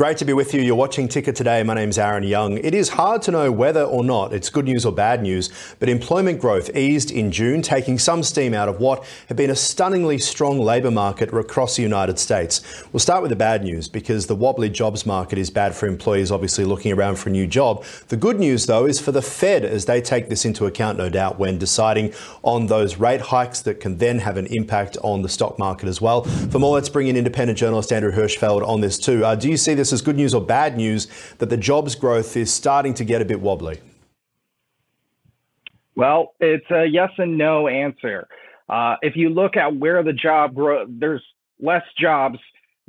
Great to be with you. You're watching Ticker today. My name's Aaron Young. It is hard to know whether or not it's good news or bad news, but employment growth eased in June, taking some steam out of what had been a stunningly strong labour market across the United States. We'll start with the bad news because the wobbly jobs market is bad for employees obviously looking around for a new job. The good news, though, is for the Fed as they take this into account, no doubt, when deciding on those rate hikes that can then have an impact on the stock market as well. For more, let's bring in independent journalist Andrew Hirschfeld on this too. Uh, do you see this as good news or bad news that the jobs growth is starting to get a bit wobbly? Well, it's a yes and no answer. Uh, if you look at where the job growth, there's less jobs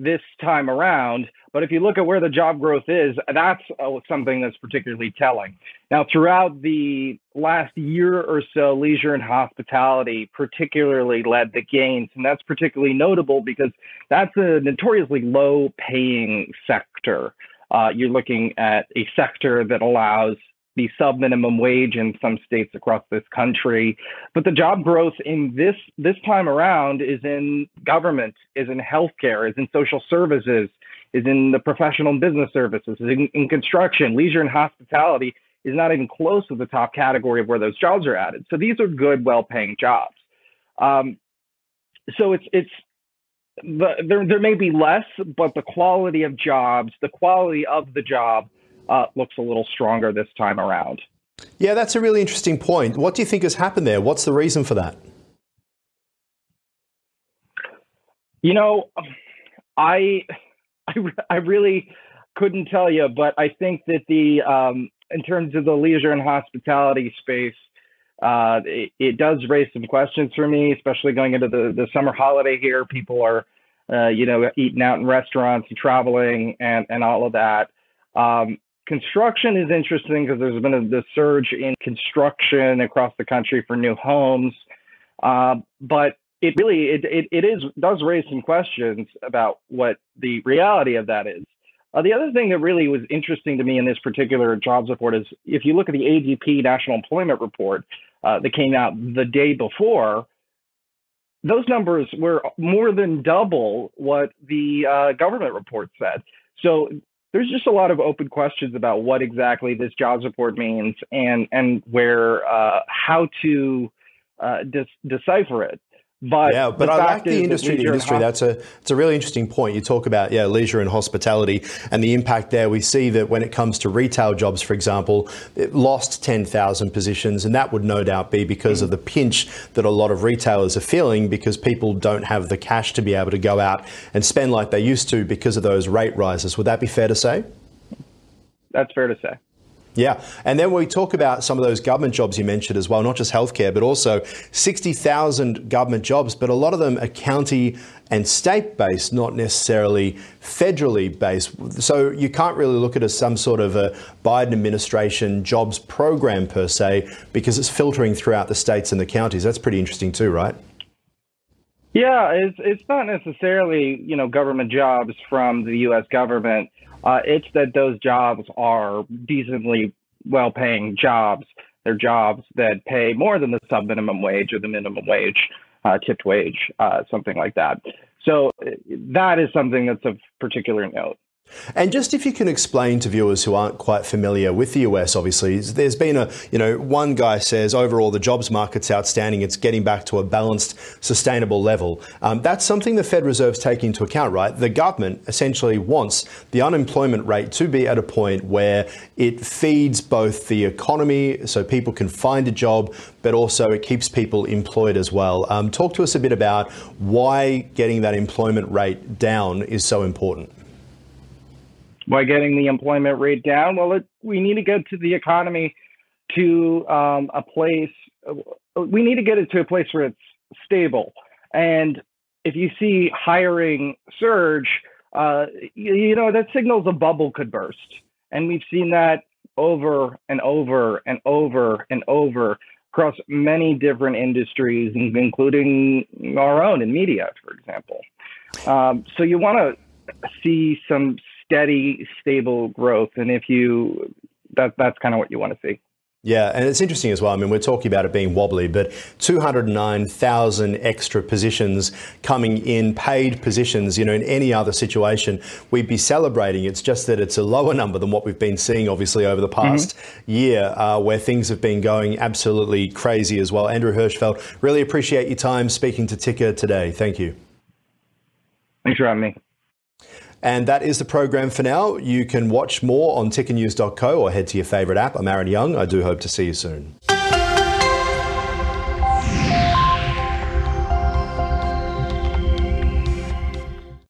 this time around. But if you look at where the job growth is, that's uh, something that's particularly telling. Now, throughout the last year or so, leisure and hospitality particularly led the gains. And that's particularly notable because that's a notoriously low paying sector. Uh, you're looking at a sector that allows the sub minimum wage in some states across this country. But the job growth in this this time around is in government, is in healthcare, is in social services, is in the professional and business services, is in, in construction, leisure and hospitality is not even close to the top category of where those jobs are added. So these are good, well-paying jobs. Um, so it's it's the, there there may be less, but the quality of jobs, the quality of the job uh, looks a little stronger this time around. Yeah, that's a really interesting point. What do you think has happened there? What's the reason for that? You know, I, I, I really couldn't tell you, but I think that the, um, in terms of the leisure and hospitality space, uh, it, it, does raise some questions for me, especially going into the, the summer holiday here. People are, uh, you know, eating out in restaurants and traveling and, and all of that. Um, Construction is interesting because there's been a the surge in construction across the country for new homes, uh, but it really it, it, it is does raise some questions about what the reality of that is. Uh, the other thing that really was interesting to me in this particular jobs report is if you look at the ADP National Employment Report uh, that came out the day before, those numbers were more than double what the uh, government report said. So there's just a lot of open questions about what exactly this jobs report means and and where uh, how to uh, decipher it. But yeah, but I like the industry to industry. That's a it's a really interesting point. You talk about yeah, leisure and hospitality and the impact there. We see that when it comes to retail jobs, for example, it lost ten thousand positions, and that would no doubt be because mm of the pinch that a lot of retailers are feeling because people don't have the cash to be able to go out and spend like they used to because of those rate rises. Would that be fair to say? That's fair to say. Yeah. And then we talk about some of those government jobs you mentioned as well, not just healthcare, but also 60,000 government jobs, but a lot of them are county and state based, not necessarily federally based. So you can't really look at it as some sort of a Biden administration jobs program per se, because it's filtering throughout the states and the counties. That's pretty interesting too, right? Yeah, it's it's not necessarily you know government jobs from the U.S. government. Uh, it's that those jobs are decently well-paying jobs. They're jobs that pay more than the sub minimum wage or the minimum wage, uh, tipped wage, uh, something like that. So that is something that's of particular note. And just if you can explain to viewers who aren't quite familiar with the US, obviously, there's been a, you know, one guy says overall the jobs market's outstanding, it's getting back to a balanced, sustainable level. Um, that's something the Fed Reserve's taking into account, right? The government essentially wants the unemployment rate to be at a point where it feeds both the economy so people can find a job, but also it keeps people employed as well. Um, talk to us a bit about why getting that employment rate down is so important by getting the employment rate down? Well, it, we need to get to the economy to um, a place. We need to get it to a place where it's stable. And if you see hiring surge, uh, you, you know that signals a bubble could burst, and we've seen that over and over and over and over across many different industries, including our own in media, for example. Um, so you want to see some steady, stable growth. And if you, that, that's kind of what you want to see. Yeah, and it's interesting as well. I mean, we're talking about it being wobbly, but 209,000 extra positions coming in, paid positions, you know, in any other situation, we'd be celebrating. It's just that it's a lower number than what we've been seeing, obviously, over the past mm-hmm. year, uh, where things have been going absolutely crazy as well. Andrew Hirschfeld, really appreciate your time speaking to Ticker today. Thank you. Thanks for having me. And that is the program for now. You can watch more on tickernews.co or head to your favourite app. I'm Aaron Young. I do hope to see you soon.